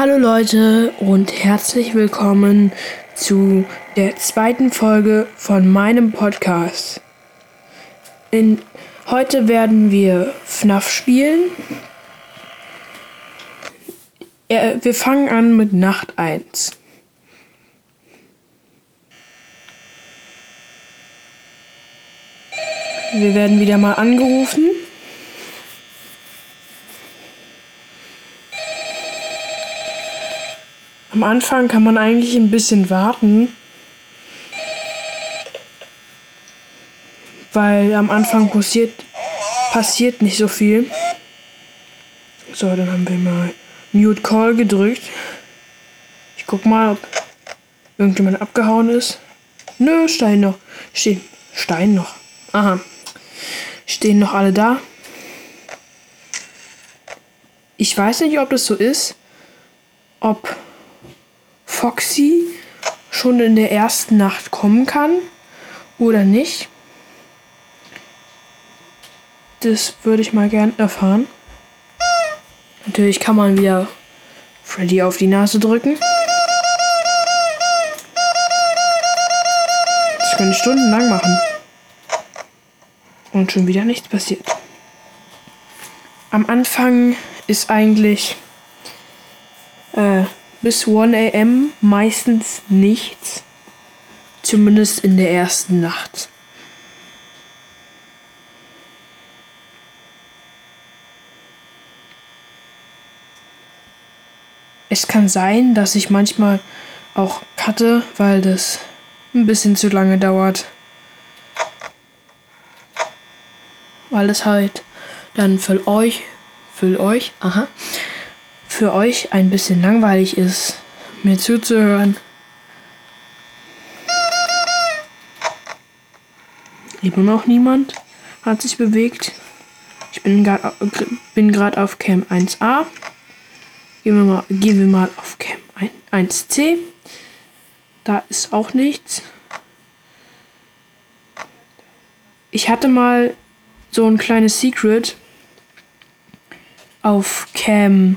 Hallo Leute und herzlich willkommen zu der zweiten Folge von meinem Podcast. In, heute werden wir FNAF spielen. Ja, wir fangen an mit Nacht 1. Wir werden wieder mal angerufen. Am Anfang kann man eigentlich ein bisschen warten. Weil am Anfang passiert, passiert nicht so viel. So, dann haben wir mal Mute Call gedrückt. Ich guck mal, ob irgendjemand abgehauen ist. Nö, Stein noch. Stehen. Stein noch. Aha. Stehen noch alle da. Ich weiß nicht, ob das so ist. Ob Foxy schon in der ersten Nacht kommen kann oder nicht. Das würde ich mal gern erfahren. Natürlich kann man wieder Freddy auf die Nase drücken. Das können stundenlang machen. Und schon wieder nichts passiert. Am Anfang ist eigentlich äh, bis 1 am meistens nichts. Zumindest in der ersten Nacht. Es kann sein, dass ich manchmal auch cutte, weil das ein bisschen zu lange dauert. Weil es halt dann für euch, für euch, aha, für euch ein bisschen langweilig ist, mir zuzuhören. Immer noch niemand hat sich bewegt. Ich bin gerade auf Cam 1a. Gehen wir mal, gehen wir mal auf Cam 1c. Da ist auch nichts. Ich hatte mal so ein kleines Secret auf Cam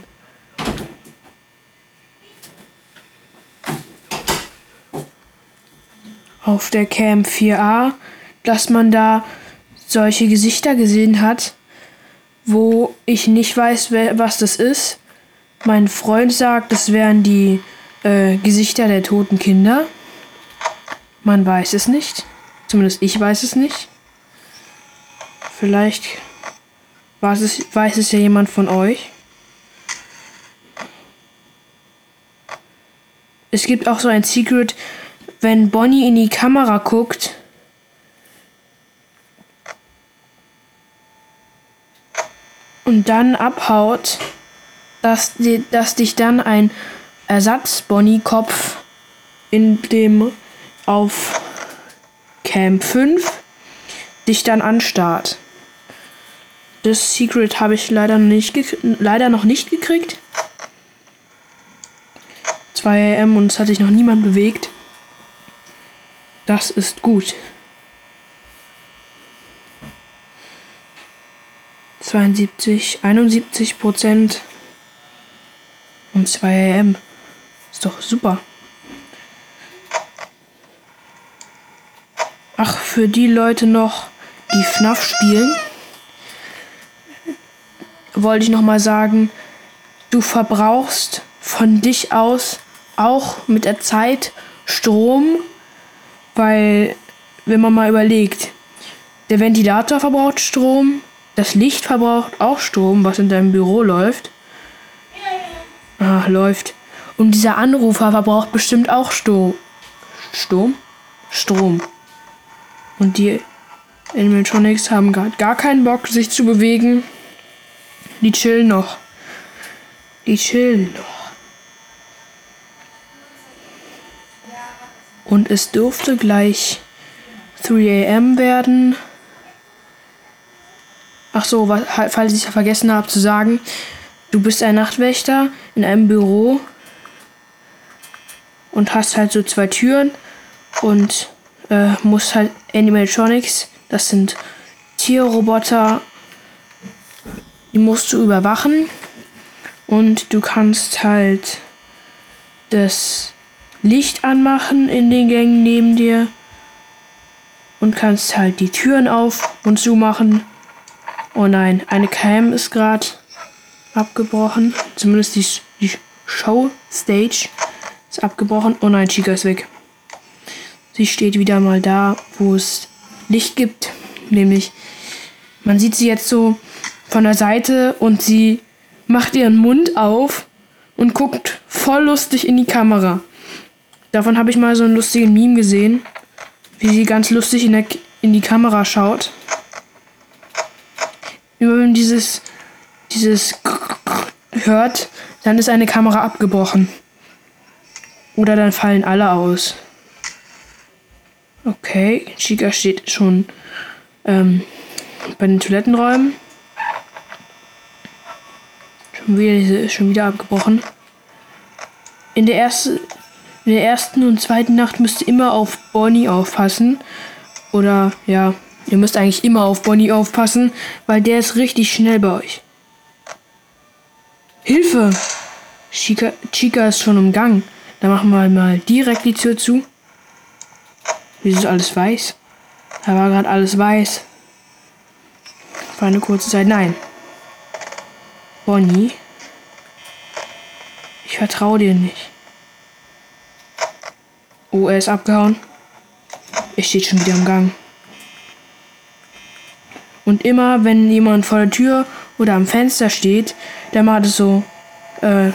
auf der Cam 4a, dass man da solche Gesichter gesehen hat, wo ich nicht weiß, wer, was das ist. Mein Freund sagt, das wären die äh, Gesichter der toten Kinder. Man weiß es nicht. Zumindest ich weiß es nicht. Vielleicht weiß es, weiß es ja jemand von euch. Es gibt auch so ein Secret, wenn Bonnie in die Kamera guckt, und dann abhaut, dass, dass dich dann ein Ersatz-Bonnie-Kopf in dem auf Camp 5 dich dann anstarrt. Das Secret habe ich leider, nicht leider noch nicht gekriegt. 2 am und es hat sich noch niemand bewegt. Das ist gut. 72, 71 Prozent und 2 AM. Ist doch super. Ach, für die Leute noch, die FNAF spielen, wollte ich noch mal sagen, du verbrauchst von dich aus auch mit der Zeit Strom weil, wenn man mal überlegt, der Ventilator verbraucht Strom, das Licht verbraucht auch Strom, was in deinem Büro läuft. Ah, läuft. Und dieser Anrufer verbraucht bestimmt auch Strom. Strom? Strom. Und die Animatronics haben gerade gar keinen Bock, sich zu bewegen. Die chillen noch. Die chillen noch. Und es dürfte gleich 3 am werden. Ach so, was, falls ich vergessen habe zu sagen, du bist ein Nachtwächter in einem Büro und hast halt so zwei Türen und äh, musst halt Animatronics, das sind Tierroboter, die musst du überwachen und du kannst halt das Licht anmachen in den Gängen neben dir und kannst halt die Türen auf und zumachen. Oh nein, eine Cam ist gerade abgebrochen. Zumindest die, die Show Stage ist abgebrochen. Oh nein, Chica ist weg. Sie steht wieder mal da, wo es Licht gibt. Nämlich, man sieht sie jetzt so von der Seite und sie macht ihren Mund auf und guckt voll lustig in die Kamera. Davon habe ich mal so einen lustigen Meme gesehen, wie sie ganz lustig in, der, in die Kamera schaut. Wenn dieses, dieses hört, dann ist eine Kamera abgebrochen. Oder dann fallen alle aus. Okay, Chica steht schon ähm, bei den Toilettenräumen. Schon wieder, schon wieder abgebrochen. In der, erste, in der ersten und zweiten Nacht müsst ihr immer auf Bonnie aufpassen. Oder ja, ihr müsst eigentlich immer auf Bonnie aufpassen, weil der ist richtig schnell bei euch. Hilfe! Chica, Chica ist schon im Gang. Dann machen wir mal direkt die Tür zu. Wieso ist alles weiß? Da war gerade alles weiß. Für eine kurze Zeit. Nein. Bonnie. Ich vertraue dir nicht. Oh, er ist abgehauen. Er steht schon wieder im Gang. Und immer, wenn jemand vor der Tür oder am Fenster steht, der macht es so, äh,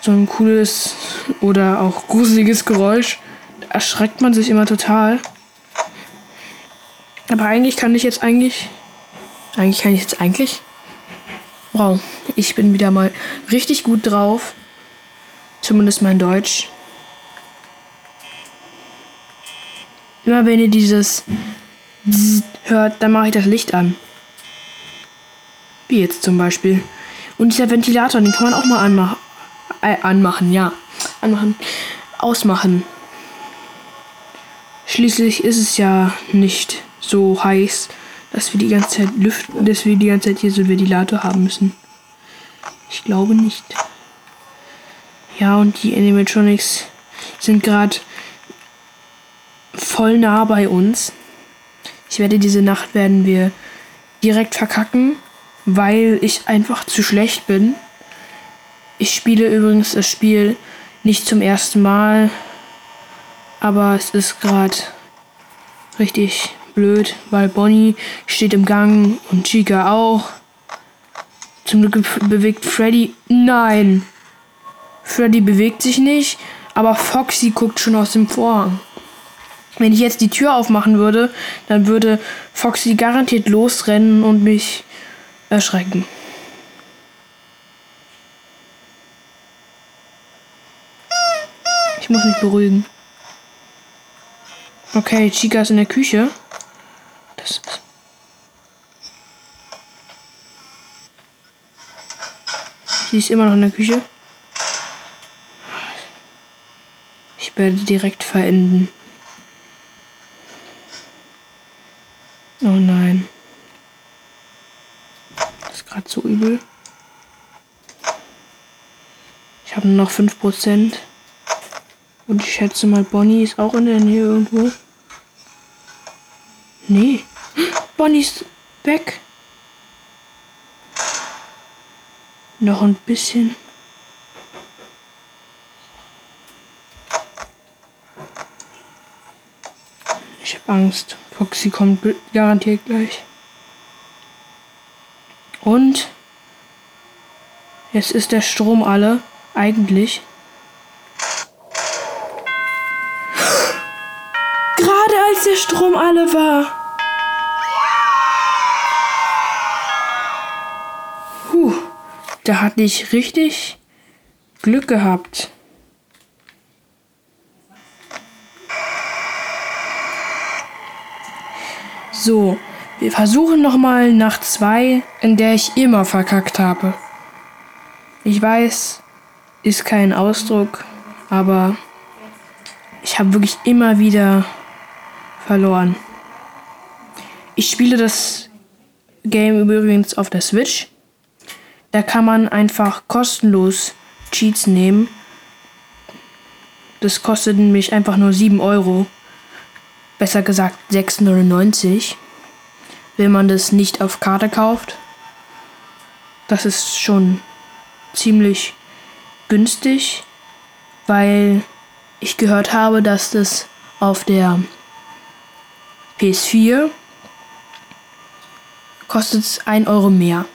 so ein cooles oder auch gruseliges Geräusch. Da erschreckt man sich immer total. Aber eigentlich kann ich jetzt eigentlich, eigentlich kann ich jetzt eigentlich, wow, ich bin wieder mal richtig gut drauf. Zumindest mein Deutsch. Immer wenn ihr dieses hört, dann mache ich das Licht an. Wie jetzt zum Beispiel. Und dieser Ventilator, den kann man auch mal anmachen. Äh, anmachen, ja. Anmachen. Ausmachen. Schließlich ist es ja nicht so heiß, dass wir die ganze Zeit lüften, dass wir die ganze Zeit hier so Ventilator haben müssen. Ich glaube nicht. Ja, und die Animatronics sind gerade voll nah bei uns. Ich werde diese Nacht werden wir direkt verkacken, weil ich einfach zu schlecht bin. Ich spiele übrigens das Spiel nicht zum ersten Mal, aber es ist gerade richtig blöd, weil Bonnie steht im Gang und Chica auch. Zum Glück bewegt Freddy. Nein! Freddy bewegt sich nicht, aber Foxy guckt schon aus dem Vorhang. Wenn ich jetzt die Tür aufmachen würde, dann würde Foxy garantiert losrennen und mich erschrecken. Ich muss mich beruhigen. Okay, Chica ist in der Küche. Das ist. Sie ist immer noch in der Küche. Ich werde direkt verenden. Oh nein. Das ist gerade so übel. Ich habe nur noch 5%. Und ich schätze mal, Bonnie ist auch in der Nähe irgendwo. Nee. Bonnie ist weg. Noch ein bisschen. Ich habe Angst. Foxy kommt garantiert gleich. Und jetzt ist der Strom alle. Eigentlich. Gerade als der Strom alle war. Puh, da hatte ich richtig Glück gehabt. So, wir versuchen nochmal nach zwei, in der ich immer verkackt habe. Ich weiß, ist kein Ausdruck, aber ich habe wirklich immer wieder verloren. Ich spiele das Game übrigens auf der Switch. Da kann man einfach kostenlos Cheats nehmen. Das kostet nämlich einfach nur 7 Euro. Besser gesagt 6,99. Wenn man das nicht auf Karte kauft. Das ist schon ziemlich günstig, weil ich gehört habe, dass das auf der PS4 kostet es 1 Euro mehr.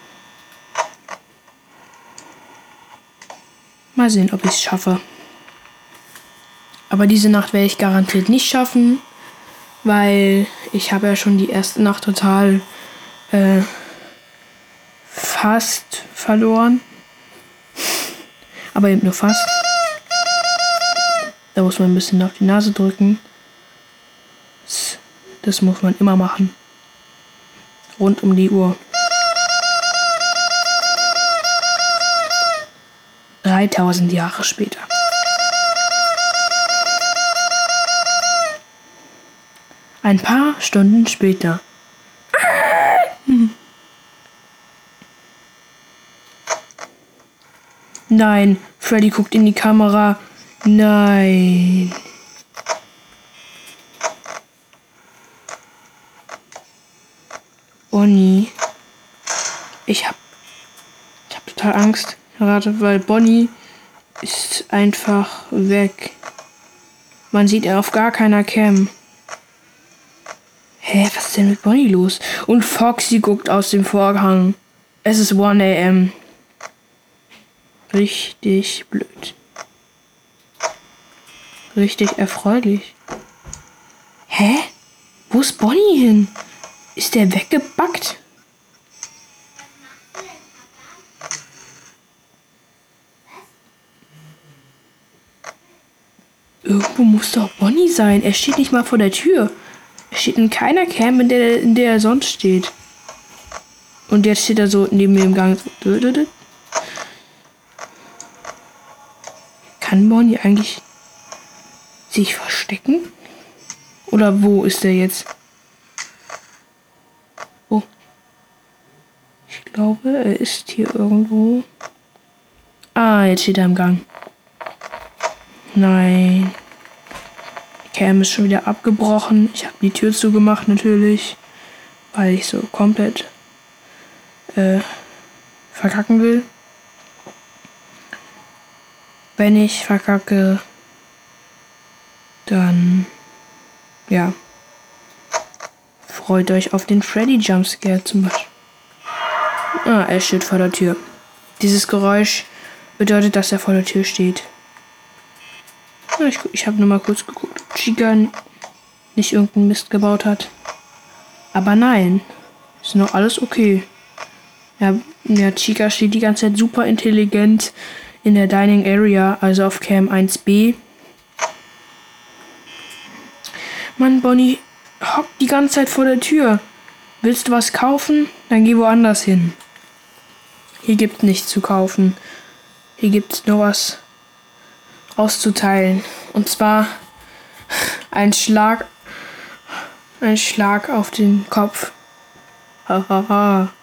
Mal sehen, ob ich es schaffe. Aber diese Nacht werde ich garantiert nicht schaffen, weil ich habe ja schon die erste Nacht total äh, fast verloren. Aber eben nur fast. Da muss man ein bisschen auf die Nase drücken. Das, muss man immer machen. Rund um die Uhr. 3000 Jahre später. Ein paar Stunden später. Nein, Freddy guckt in die Kamera. Nein. Bonnie. Ich hab. Ich hab total Angst gerade, weil Bonnie ist einfach weg. Man sieht er auf gar keiner Cam. Denn mit Bonnie los? Und Foxy guckt aus dem Vorhang. Es ist 1 am. Richtig blöd. Richtig erfreulich. Hä? Wo ist Bonnie hin? Ist der weggebackt? Irgendwo muss doch Bonnie sein. Er steht nicht mal vor der Tür. Steht in keiner Cam, in der, in der er sonst steht. Und jetzt steht er so neben mir im Gang. Kann Bonnie eigentlich sich verstecken? Oder wo ist er jetzt? Oh. Ich glaube, er ist hier irgendwo. Ah, jetzt steht er im Gang. Nein. Cam ist schon wieder abgebrochen. Ich habe die Tür zugemacht natürlich, weil ich so komplett äh, verkacken will. Wenn ich verkacke, dann ja. Freut euch auf den Freddy Jumpscare zum Beispiel. Ah, er steht vor der Tür. Dieses Geräusch bedeutet, dass er vor der Tür steht. Ich, ich habe nur mal kurz geguckt, ob Chica nicht irgendeinen Mist gebaut hat. Aber nein, ist noch alles okay. Ja, ja, Chica steht die ganze Zeit super intelligent in der Dining Area, also auf Cam 1b. Mann, Bonnie hockt die ganze Zeit vor der Tür. Willst du was kaufen? Dann geh woanders hin. Hier gibt's nichts zu kaufen. Hier gibt's nur was auszuteilen. Und zwar ein Schlag. Ein Schlag auf den Kopf. Hahaha.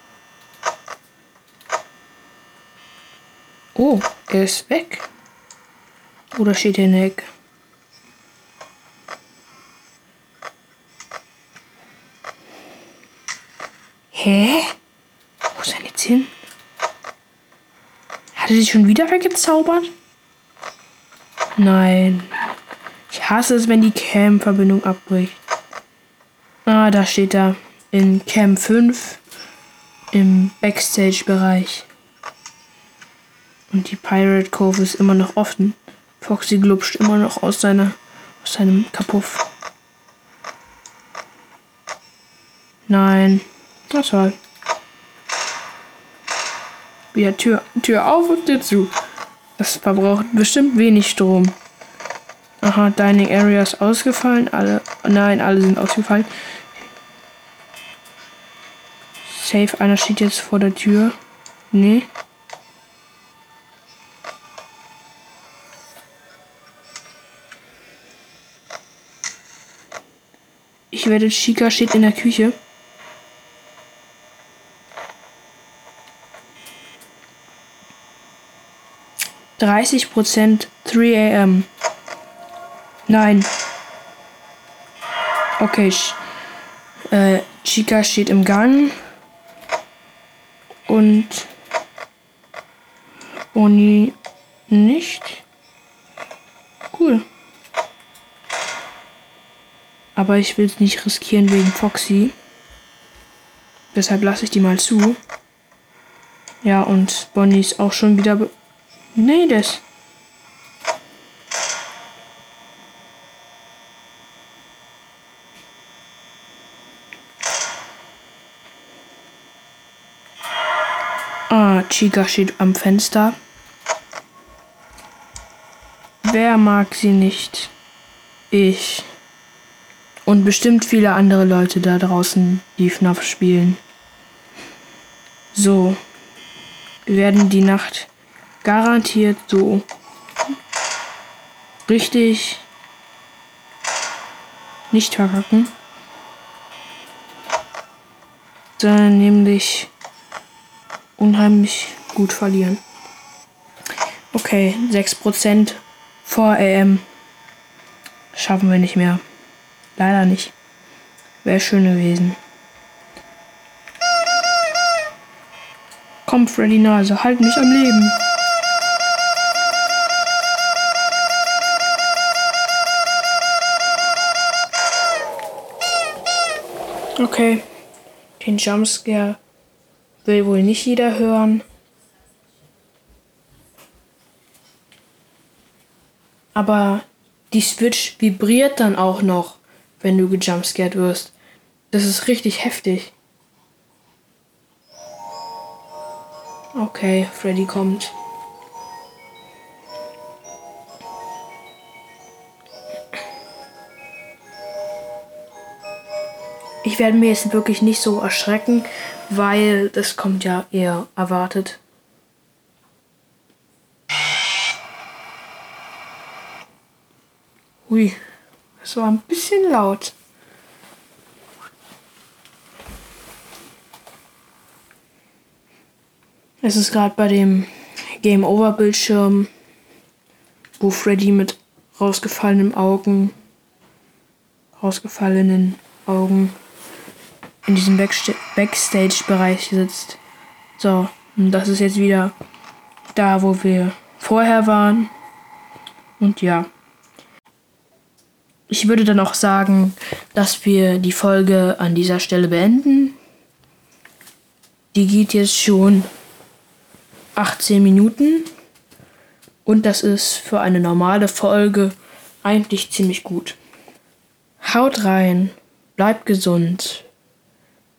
oh, er ist weg. Oder steht er in der Ecke? Hä? Wo ist er jetzt hin? Hat er sich schon wieder weggezaubert? Nein. Ich hasse es, wenn die Cam-Verbindung abbricht. Ah, da steht er. In Cam 5 im Backstage-Bereich. Und die Pirate Cove ist immer noch offen. Foxy glupscht immer noch aus, seiner, aus seinem Kapuff. Nein. Das war. Wieder Tür, Tür auf und Tür zu. Das verbraucht bestimmt wenig Strom. Aha, Dining Area ist ausgefallen. Alle. Nein, alle sind ausgefallen. Safe, einer steht jetzt vor der Tür. Nee. Ich werde Chica steht in der Küche. 30% 3 am. Nein. Okay, äh, Chica steht im Gang. Und Oni nicht. Cool. Aber ich will es nicht riskieren wegen Foxy. Deshalb lasse ich die mal zu. Ja, und Bonnie ist auch schon wieder. Nee, das. Ah, Chica steht am Fenster. Wer mag sie nicht? Ich. Und bestimmt viele andere Leute da draußen, die FNAF spielen. So. Wir werden die Nacht garantiert so richtig nicht verkacken. Sondern nämlich unheimlich gut verlieren. Okay, 6% vor AM. Schaffen wir nicht mehr. Leider nicht. Wäre schön gewesen. Komm, Freddy Nase, halt mich am Leben. Okay. Den Jumpscare will wohl nicht jeder hören. Aber die Switch vibriert dann auch noch, wenn du gejumpscared wirst. Das ist richtig heftig. Okay, Freddy kommt. Ich werde mir jetzt wirklich nicht so erschrecken, weil das kommt ja eher erwartet. Hui, das war ein bisschen laut. Es ist gerade bei dem Game Over Bildschirm, wo Freddy mit rausgefallenen Augen, rausgefallenen Augen in diesem Backstage-Bereich sitzt. So, und das ist jetzt wieder da, wo wir vorher waren. Und ja. Ich würde dann auch sagen, dass wir die Folge an dieser Stelle beenden. Die geht jetzt schon 18 Minuten. Und das ist für eine normale Folge eigentlich ziemlich gut. Haut rein, bleibt gesund